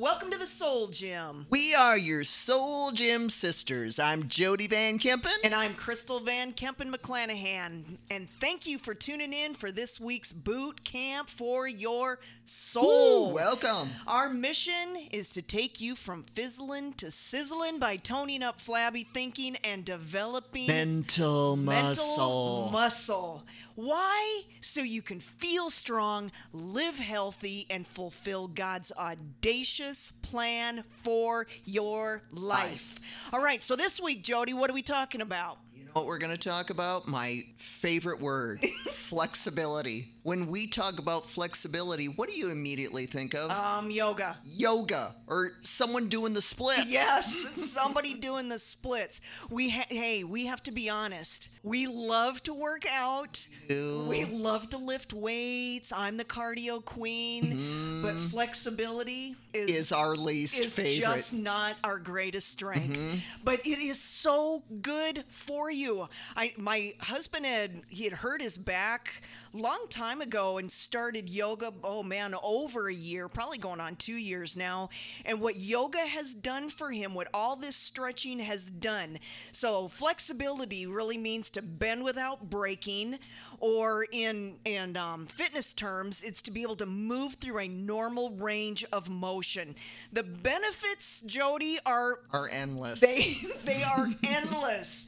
Welcome to the Soul Gym. We are your Soul Gym sisters. I'm Jody Van Kempen. And I'm Crystal Van Kempen McClanahan. And thank you for tuning in for this week's boot camp for your soul. Ooh, welcome. Our mission is to take you from fizzling to sizzling by toning up flabby thinking and developing mental muscle. Mental muscle. Why? So you can feel strong, live healthy, and fulfill God's audacious plan for your life. All right, so this week, Jody, what are we talking about? You know what we're going to talk about? My favorite word flexibility. When we talk about flexibility, what do you immediately think of? Um, yoga. Yoga or someone doing the splits. Yes, somebody doing the splits. We ha- hey, we have to be honest. We love to work out. Ew. We love to lift weights. I'm the cardio queen, mm-hmm. but flexibility is, is our least is favorite. just not our greatest strength. Mm-hmm. But it is so good for you. I my husband had he had hurt his back long time ago and started yoga. Oh man, over a year, probably going on two years now. And what yoga has done for him, what all this stretching has done. So flexibility really means to bend without breaking, or in in um, fitness terms, it's to be able to move through a normal range of motion. The benefits, Jody, are are endless. They they are endless.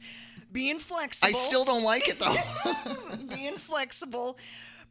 Being flexible. I still don't like it though. being flexible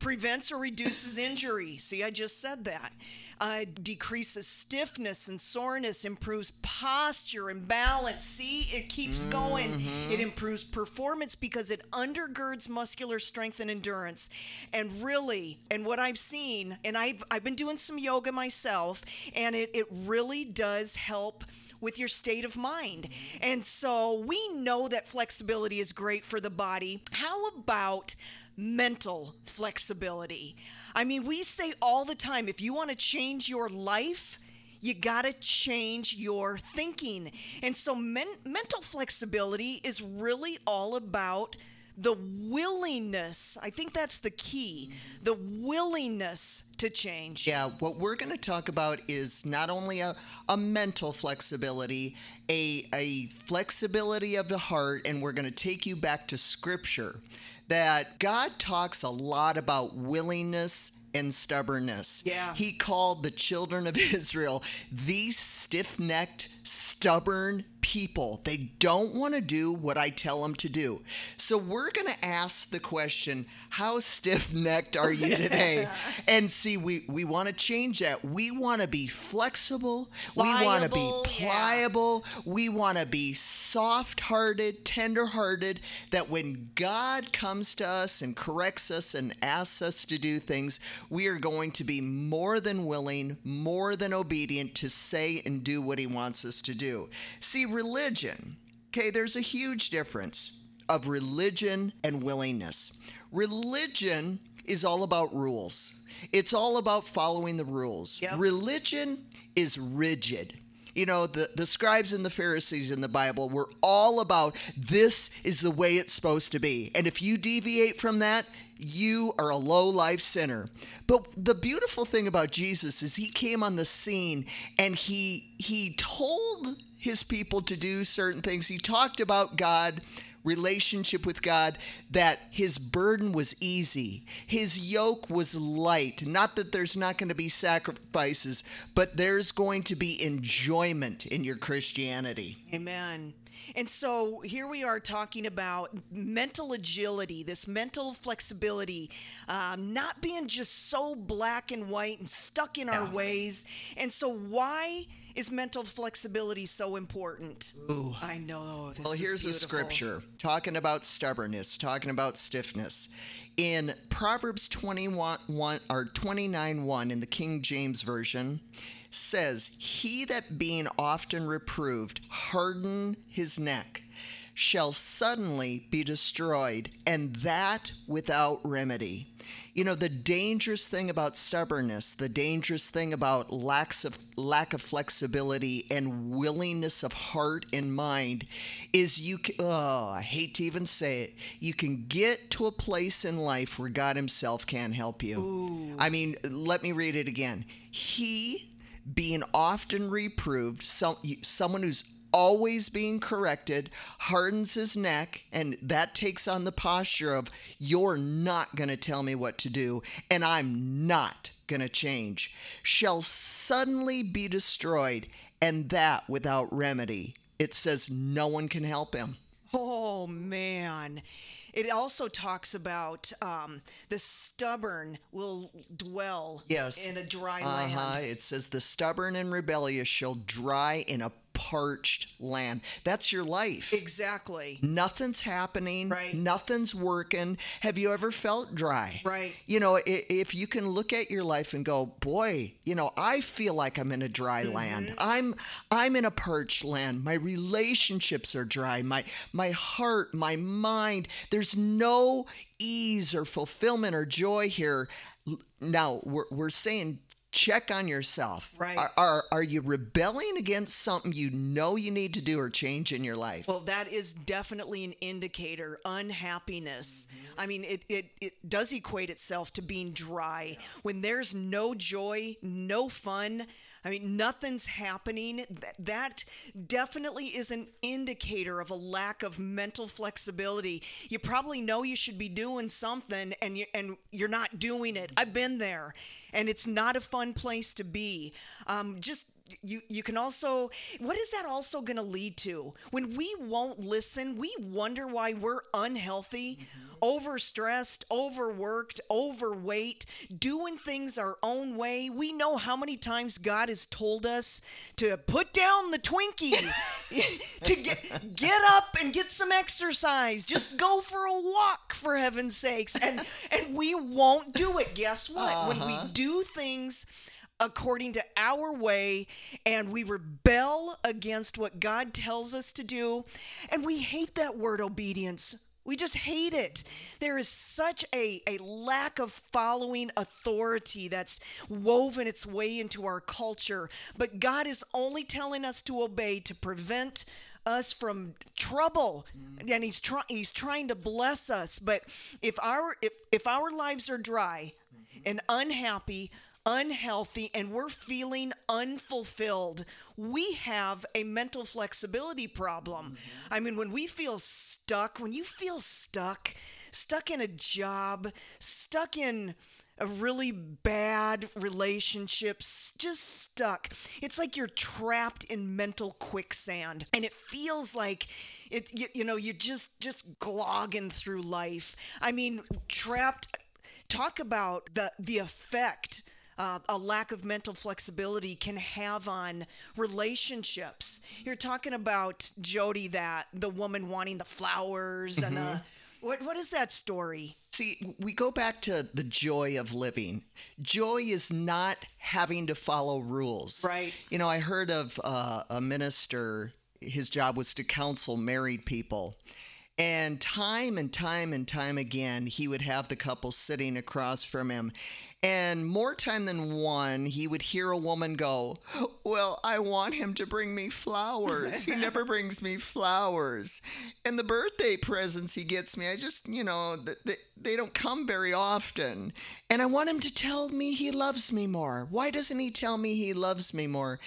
prevents or reduces injury. See, I just said that. Uh, decreases stiffness and soreness, improves posture and balance. See, it keeps mm-hmm. going. It improves performance because it undergirds muscular strength and endurance. And really, and what I've seen, and I've I've been doing some yoga myself, and it, it really does help with your state of mind. And so we know that flexibility is great for the body. How about mental flexibility? I mean, we say all the time if you want to change your life, you got to change your thinking. And so men- mental flexibility is really all about the willingness. I think that's the key. The willingness to change. Yeah, what we're going to talk about is not only a, a mental flexibility, a, a flexibility of the heart, and we're going to take you back to scripture that God talks a lot about willingness and stubbornness. Yeah. He called the children of Israel these stiff necked, stubborn people. They don't want to do what I tell them to do. So we're going to ask the question how stiff necked are you today? and see, we, we want to change that. We want to be flexible. Pliable, we want to be pliable. Yeah. We want to be soft hearted, tender hearted, that when God comes to us and corrects us and asks us to do things, we are going to be more than willing, more than obedient to say and do what He wants us to do. See, religion, okay, there's a huge difference of religion and willingness. Religion is all about rules. It's all about following the rules. Yep. Religion is rigid. You know, the, the scribes and the Pharisees in the Bible were all about this is the way it's supposed to be. And if you deviate from that, you are a low life sinner. But the beautiful thing about Jesus is he came on the scene and he he told his people to do certain things. He talked about God relationship with God that his burden was easy, his yoke was light. Not that there's not going to be sacrifices, but there's going to be enjoyment in your Christianity. Amen. And so here we are talking about mental agility, this mental flexibility, um, not being just so black and white and stuck in our ways. And so, why? Is mental flexibility so important? Ooh. I know. well, here's a scripture talking about stubbornness, talking about stiffness. In Proverbs 21 1, or 29 1 in the King James Version, says, He that being often reproved harden his neck shall suddenly be destroyed, and that without remedy. You know, the dangerous thing about stubbornness, the dangerous thing about lacks of, lack of flexibility and willingness of heart and mind is you can, oh, I hate to even say it, you can get to a place in life where God Himself can't help you. Ooh. I mean, let me read it again. He being often reproved, some, someone who's always being corrected, hardens his neck, and that takes on the posture of, You're not going to tell me what to do, and I'm not going to change, shall suddenly be destroyed, and that without remedy. It says no one can help him. Oh, man. It also talks about um, the stubborn will dwell yes. in a dry uh-huh. land. It says the stubborn and rebellious shall dry in a parched land. That's your life. Exactly. Nothing's happening. Right. Nothing's working. Have you ever felt dry? Right. You know, if you can look at your life and go, boy, you know, I feel like I'm in a dry mm-hmm. land. I'm I'm in a parched land. My relationships are dry. My my heart, my mind, there's no ease or fulfillment or joy here. Now, we're, we're saying check on yourself. Right. Are, are, are you rebelling against something you know you need to do or change in your life? Well, that is definitely an indicator. Unhappiness. Mm-hmm. I mean, it, it, it does equate itself to being dry. Yeah. When there's no joy, no fun, I mean, nothing's happening. That definitely is an indicator of a lack of mental flexibility. You probably know you should be doing something and you and you're not doing it. I've been there, and it's not a fun place to be. Um, just you you can also what is that also going to lead to when we won't listen we wonder why we're unhealthy mm-hmm. overstressed overworked overweight doing things our own way we know how many times god has told us to put down the twinkie to get get up and get some exercise just go for a walk for heaven's sakes and and we won't do it guess what uh-huh. when we uh-huh. do things according to our way and we rebel against what God tells us to do. And we hate that word obedience. We just hate it. There is such a, a lack of following authority that's woven its way into our culture. But God is only telling us to obey to prevent us from trouble mm-hmm. and he's trying he's trying to bless us but if our if if our lives are dry mm-hmm. and unhappy unhealthy and we're feeling unfulfilled, we have a mental flexibility problem. Mm-hmm. I mean, when we feel stuck, when you feel stuck, stuck in a job, stuck in a really bad relationship, just stuck. It's like you're trapped in mental quicksand and it feels like it you, you know, you're just just glogging through life. I mean, trapped talk about the the effect uh, a lack of mental flexibility can have on relationships. You're talking about Jody, that the woman wanting the flowers, mm-hmm. and uh, what what is that story? See, we go back to the joy of living. Joy is not having to follow rules. Right. You know, I heard of uh, a minister. His job was to counsel married people. And time and time and time again, he would have the couple sitting across from him. And more time than one, he would hear a woman go, Well, I want him to bring me flowers. He never brings me flowers. And the birthday presents he gets me, I just, you know, they, they don't come very often. And I want him to tell me he loves me more. Why doesn't he tell me he loves me more?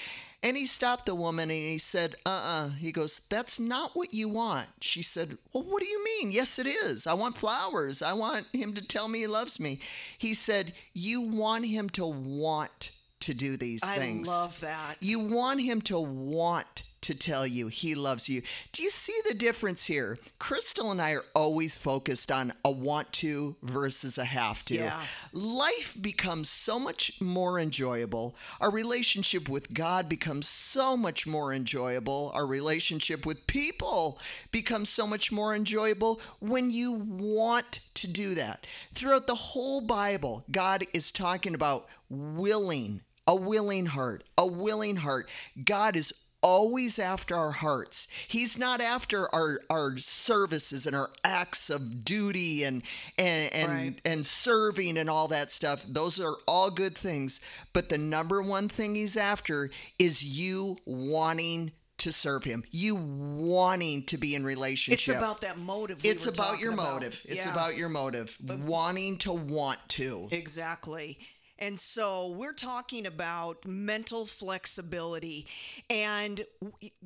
And he stopped the woman and he said, uh uh-uh. uh He goes, That's not what you want. She said, Well, what do you mean? Yes, it is. I want flowers. I want him to tell me he loves me. He said, You want him to want to do these things. I love that. You want him to want to tell you he loves you. Do you see the difference here? Crystal and I are always focused on a want to versus a have to. Yeah. Life becomes so much more enjoyable. Our relationship with God becomes so much more enjoyable. Our relationship with people becomes so much more enjoyable when you want to do that. Throughout the whole Bible, God is talking about willing a willing heart, a willing heart. God is always after our hearts. He's not after our our services and our acts of duty and and and, right. and serving and all that stuff. Those are all good things, but the number one thing he's after is you wanting to serve him. You wanting to be in relationship. It's about that motive. We it's about your about. motive. It's yeah. about your motive. But wanting to want to. Exactly. And so we're talking about mental flexibility. And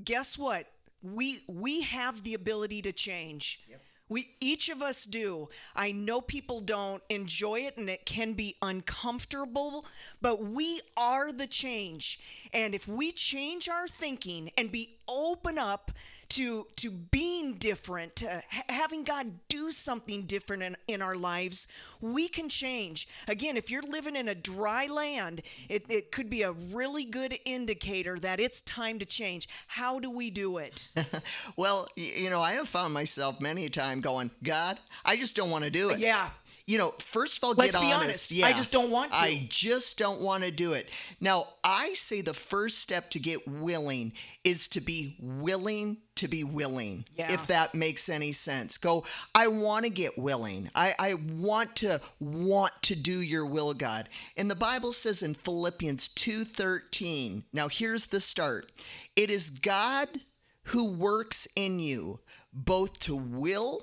guess what? We we have the ability to change. We each of us do. I know people don't enjoy it and it can be uncomfortable, but we are the change. And if we change our thinking and be open up to to being different, to ha- having God do something different in, in our lives, we can change. Again, if you're living in a dry land, it, it could be a really good indicator that it's time to change. How do we do it? Well, you know, I have found myself many a time going, God, I just don't want to do it. Yeah. You know, first of all, Let's get be honest. honest. Yeah, I just don't want to. I just don't want to do it. Now, I say the first step to get willing is to be willing to be willing. Yeah. If that makes any sense. Go, I want to get willing. I, I want to want to do your will, God. And the Bible says in Philippians 2:13. Now here's the start. It is God who works in you both to will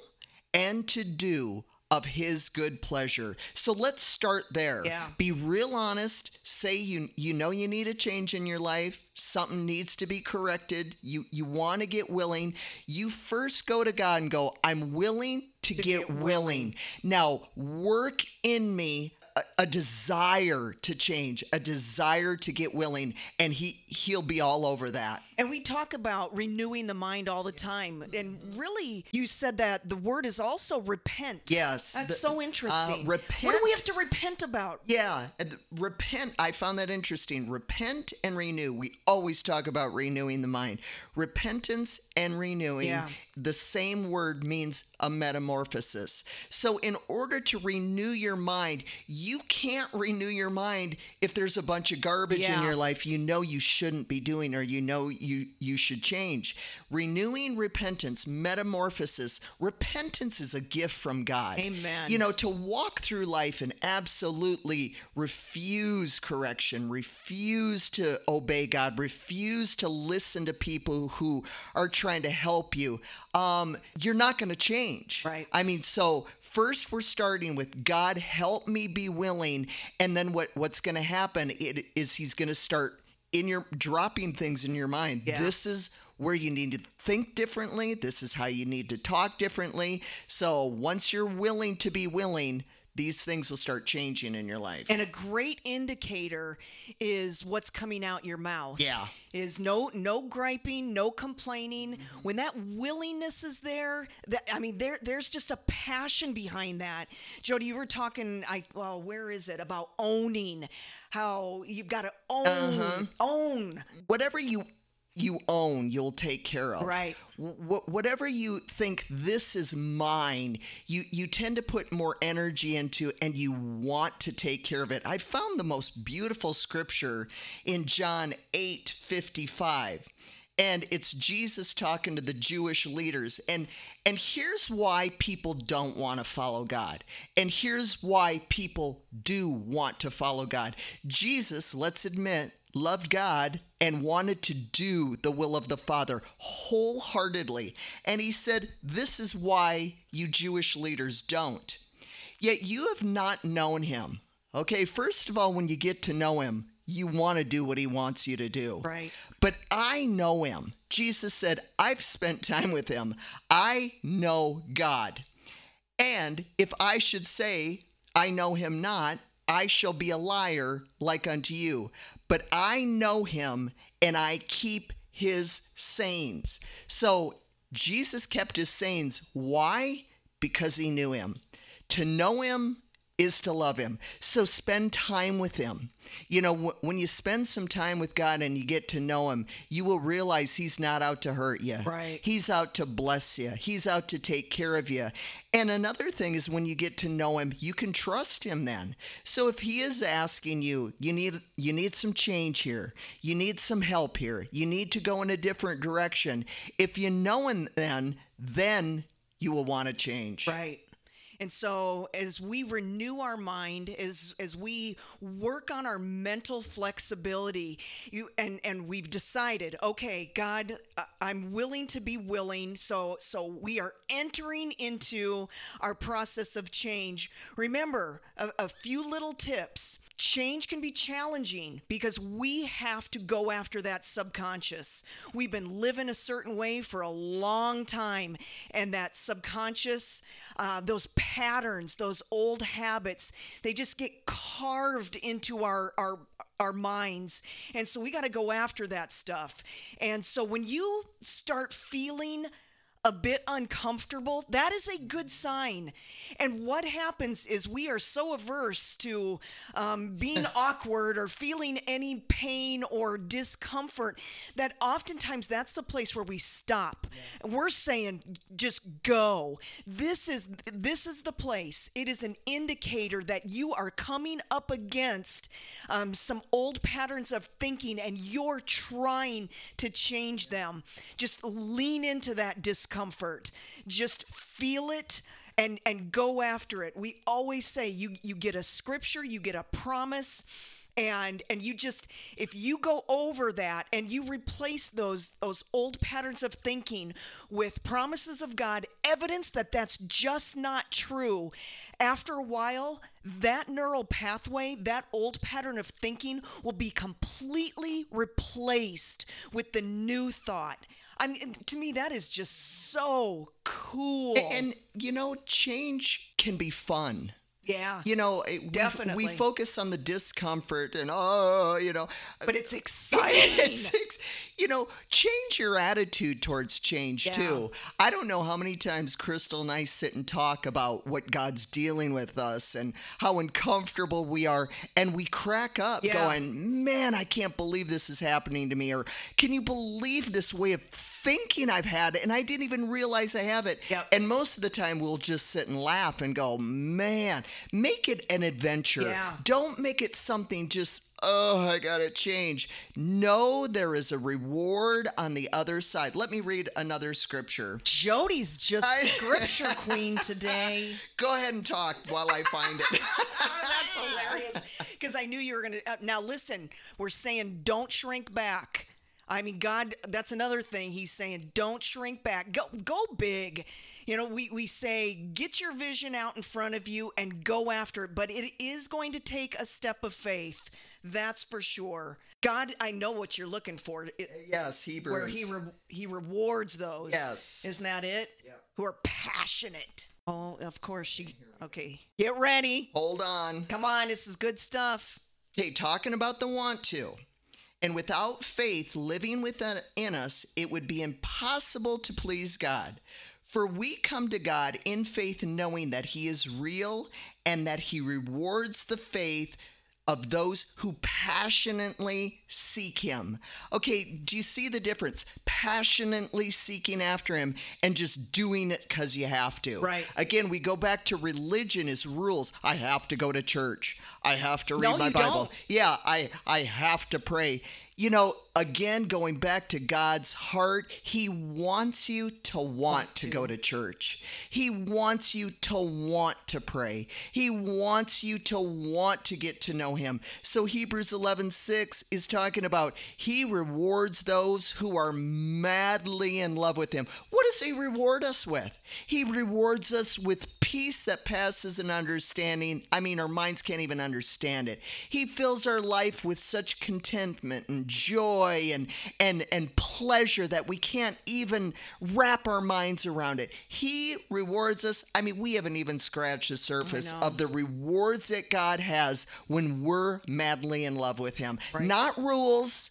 and to do of his good pleasure. So let's start there. Yeah. Be real honest. Say you you know you need a change in your life. Something needs to be corrected. You you want to get willing. You first go to God and go, I'm willing to, get, get willing. willing. Now work in me a, a desire to change, a desire to get willing, and he he'll be all over that. And we talk about renewing the mind all the time. And really, you said that the word is also repent. Yes, That's the- so interesting. uh, What do we have to repent about? Yeah, repent. I found that interesting. Repent and renew. We always talk about renewing the mind. Repentance and renewing, Yeah. The same word means a metamorphosis. So, in order to renew your mind, you can't renew your mind if there's a bunch of garbage in your life you know you shouldn't be doing or you know you you should change. Renewing repentance, metamorphosis. Repentance is a gift from God. Amen. You know, to walk through life and absolutely refuse correction, refuse to obey God, refuse to listen to people who are trying to help you, um, you're not going to change. Right. I mean, so first we're starting with God, help me be willing, and then what what's going to happen it, is He's going to start in your dropping things in your mind. Yeah. This is where you need to think differently. This is how you need to talk differently. So once you're willing to be willing, these things will start changing in your life. And a great indicator is what's coming out your mouth. Yeah. Is no no griping, no complaining. When that willingness is there, that I mean there there's just a passion behind that. Jody, you were talking I well, where is it? About owning. How you've got to own Uh-huh. own. whatever you you own, you'll take care of. Right. Wh- whatever you think this is mine, you you tend to put more energy into, and you want to take care of it. I found the most beautiful scripture in John eight fifty five. And it's Jesus talking to the Jewish leaders. And and here's why people don't want to follow God. And here's why people do want to follow God. Jesus, let's admit, loved God and wanted to do the will of the Father wholeheartedly. And he said, This is why you Jewish leaders don't. Yet you have not known him. Okay, first of all, when you get to know him, you want to do what he wants you to do. Right. But I know him. Jesus said, I've spent time with him. I know God. And if I should say, I know him not, I shall be a liar like unto you. But I know him and I keep his sayings. So Jesus kept his sayings. Why? Because he knew him. To know him is to love him. So spend time with him. You know, wh- when you spend some time with God and you get to know him, you will realize he's not out to hurt you. Right. He's out to bless you. He's out to take care of you. And another thing is when you get to know him, you can trust him then. So if he is asking you, you need you need some change here. You need some help here. You need to go in a different direction. If you know him then, then you will want to change. Right. And so as we renew our mind, as as we work on our mental flexibility, you and and we've decided, okay, God, I'm willing to be willing. So so we are entering into our process of change. Remember, a, a few little tips. Change can be challenging because we have to go after that subconscious. We've been living a certain way for a long time, and that subconscious, uh, those patterns, those old habits, they just get carved into our our our minds. And so we got to go after that stuff. And so when you start feeling a bit uncomfortable, that is a good sign. And what happens is we are so averse to um, being awkward or feeling any pain or discomfort that oftentimes that's the place where we stop. We're saying, just go. This is this is the place. It is an indicator that you are coming up against um, some old patterns of thinking, and you're trying to change them. Just lean into that discomfort discomfort. Just feel it and and go after it. We always say you you get a scripture, you get a promise and and you just if you go over that and you replace those those old patterns of thinking with promises of God evidence that that's just not true after a while that neural pathway that old pattern of thinking will be completely replaced with the new thought I mean, to me, that is just so cool. And, and you know, change can be fun. Yeah. You know, definitely. We, we, focus on the discomfort and, oh, you know. But it's exciting. it's, you know, change your attitude towards change yeah. too. I don't know how many times Crystal and I sit and talk about what God's dealing with us and how uncomfortable we are. And we crack up yeah. going, man, I can't believe this is happening to me. Or can you believe this way of thinking I've had it and I didn't even realize I have it. Yep. And most of the time we'll just sit and laugh and go, man, make it an adventure. Yeah. Don't make it something just oh, I got to change. No, there is a reward on the other side. Let me read another scripture. Jody's just I, scripture queen today. Go ahead and talk while I find it. That's hilarious. Because I knew you were going to. Uh, now, listen, we're saying don't shrink back. I mean, God, that's another thing he's saying. Don't shrink back. Go go big. You know, we, we say get your vision out in front of you and go after it, but it is going to take a step of faith. That's for sure. God, I know what you're looking for. It, yes, Hebrews. Where he re- he rewards those. Yes. Isn't that it? Yeah. Who are passionate. Oh, of course she Okay. Get ready. Hold on. Come on, this is good stuff. Okay, talking about the want to. And without faith living within us, it would be impossible to please God. For we come to God in faith, knowing that He is real and that He rewards the faith of those who passionately seek him. Okay, do you see the difference? Passionately seeking after him and just doing it because you have to. Right. Again, we go back to religion as rules. I have to go to church. I have to read no, my Bible. Don't. Yeah, I I have to pray. You know, again, going back to God's heart, He wants you to want, want to. to go to church. He wants you to want to pray. He wants you to want to get to know Him. So Hebrews 11 6 is talking about He rewards those who are madly in love with Him. What does He reward us with? He rewards us with peace that passes an understanding. I mean, our minds can't even understand it. He fills our life with such contentment and joy and and and pleasure that we can't even wrap our minds around it. He rewards us. I mean, we haven't even scratched the surface of the rewards that God has when we're madly in love with him. Right. Not rules,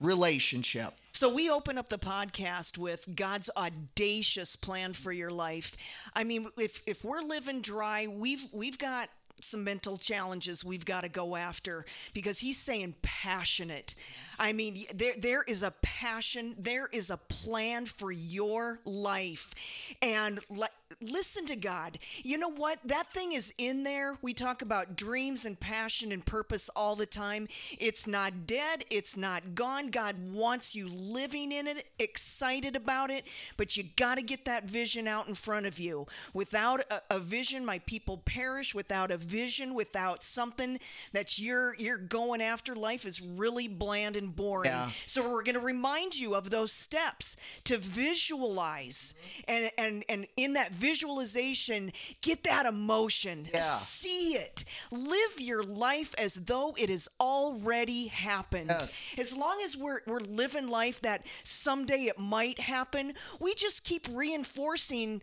relationship. So we open up the podcast with God's audacious plan for your life. I mean, if if we're living dry, we've we've got some mental challenges we've got to go after because he's saying passionate. I mean, there there is a passion, there is a plan for your life. And listen to God. You know what? That thing is in there. We talk about dreams and passion and purpose all the time. It's not dead, it's not gone. God wants you living in it, excited about it, but you got to get that vision out in front of you. Without a, a vision, my people perish. Without a vision, without something that you're you're going after, life is really bland and boring. Yeah. So we're going to remind you of those steps to visualize and and and in that visualization, get that emotion, Yeah. see it, live your life as though it has already happened. Yes. As long as we're, we're living life that someday it might happen, we just keep reinforcing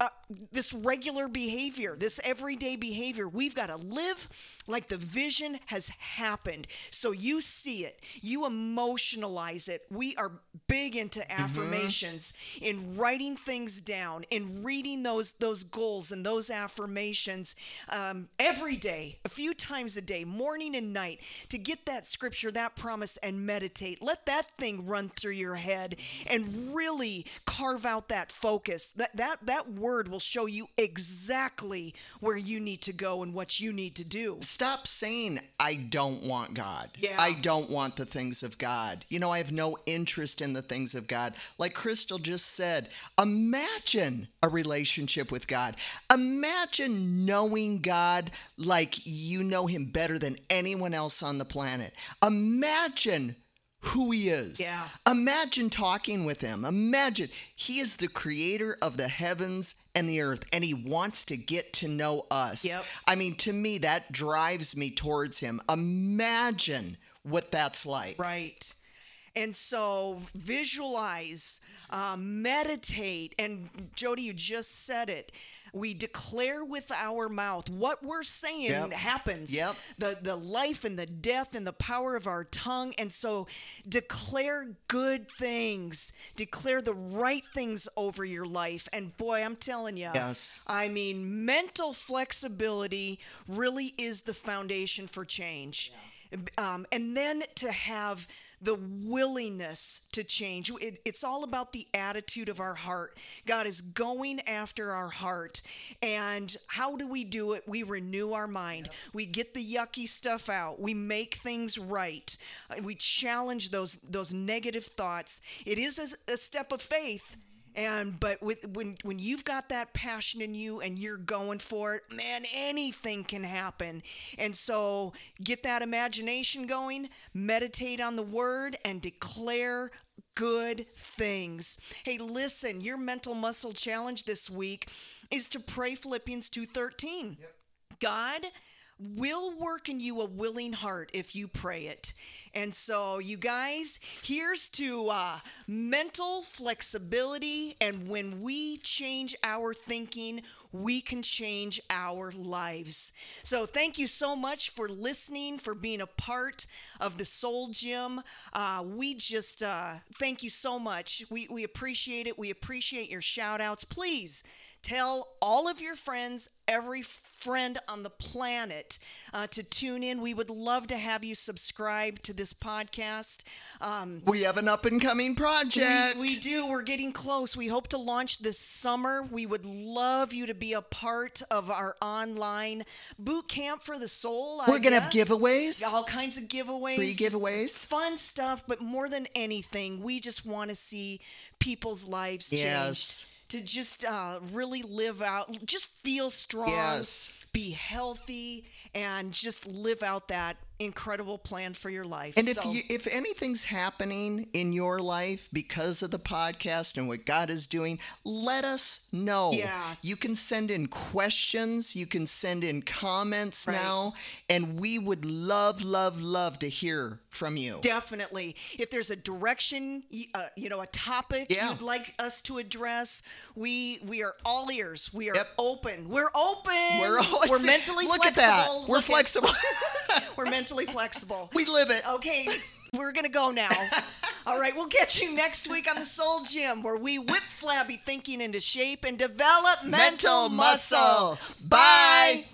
uh, this regular behavior, this everyday behavior. We've got to live like the vision has happened. So you see it, you emotionalize it. We are big into Mm-hmm. affirmations, in writing things down, in reading those those goals and those affirmations um, every day, a few times a day, morning and night, to get that scripture, that promise, and meditate. Let that thing run through your head and really carve out that focus. That that that word will show you exactly where you need to go and what you need to do. Stop saying, I don't want God. Yeah. I don't want the things of God. You know, I have no interest in the things of God. Like Crystal just said, imagine a relationship with God. Imagine knowing God like you know Him better than anyone else on the planet. Imagine who He is. Yeah. Imagine talking with Him. Imagine He is the creator of the heavens and the earth, and He wants to get to know us. Yep. I mean, to me, that drives me towards him. Imagine what that's like. Right. And so visualize, uh, meditate, and Jody, you just said it. We declare with our mouth what we're saying Yep. happens. Yep. The the life and the death and the power of our tongue. And so declare good things. Declare the right things over your life. And boy, I'm telling you. Yes. I mean, mental flexibility really is the foundation for change. Um, and then to have the willingness to change. It- it's all about the attitude of our heart. God is going after our heart. And how do we do it? We renew our mind. We get the yucky stuff out. We make things right. We challenge those those negative thoughts. It is a, a step of faith. And but with when when you've got that passion in you and you're going for it, man, anything can happen. And so get that imagination going, meditate on the word and declare good things. Hey, listen, your mental muscle challenge this week is to pray Philippians 2:13. God will work in you a willing heart if you pray it. And so, you guys, here's to uh, mental flexibility. And when we change our thinking, we can change our lives. So, thank you so much for listening, for being a part of the Soul Gym. Uh, we just uh, thank you so much. We, we appreciate it. We appreciate your shout outs. Please tell all of your friends, every friend on the planet uh, to tune in. We would love to have you subscribe to this podcast. Um, We have an up and coming project. we, we do. We're getting close. We hope to launch this summer. We would love you to be a part of our online boot camp for the soul. We're gonna have guess. giveaways. All kinds of giveaways. Free giveaways. Fun stuff, but more than anything, we just want to see people's lives changed. To just uh, really live out, just feel strong, Yes. be healthy, and just live out that incredible plan for your life. And if you if anything's happening in your life because of the podcast and what God is doing, let us know. Yeah. You can send in questions, you can send in comments Right. now, and we would love love love to hear from you. Definitely. If there's a direction, uh, you know, a topic Yeah. you'd like us to address, we we are all ears. We are Yep. open. We're open. We're always we're mentally Look flexible. at that. We're Look at- flexible. we're mentally flexible. we live it. Okay, we're gonna go now. All right, we'll catch you next week on the Soul Gym, where we whip flabby thinking into shape and develop mental, muscle. Bye.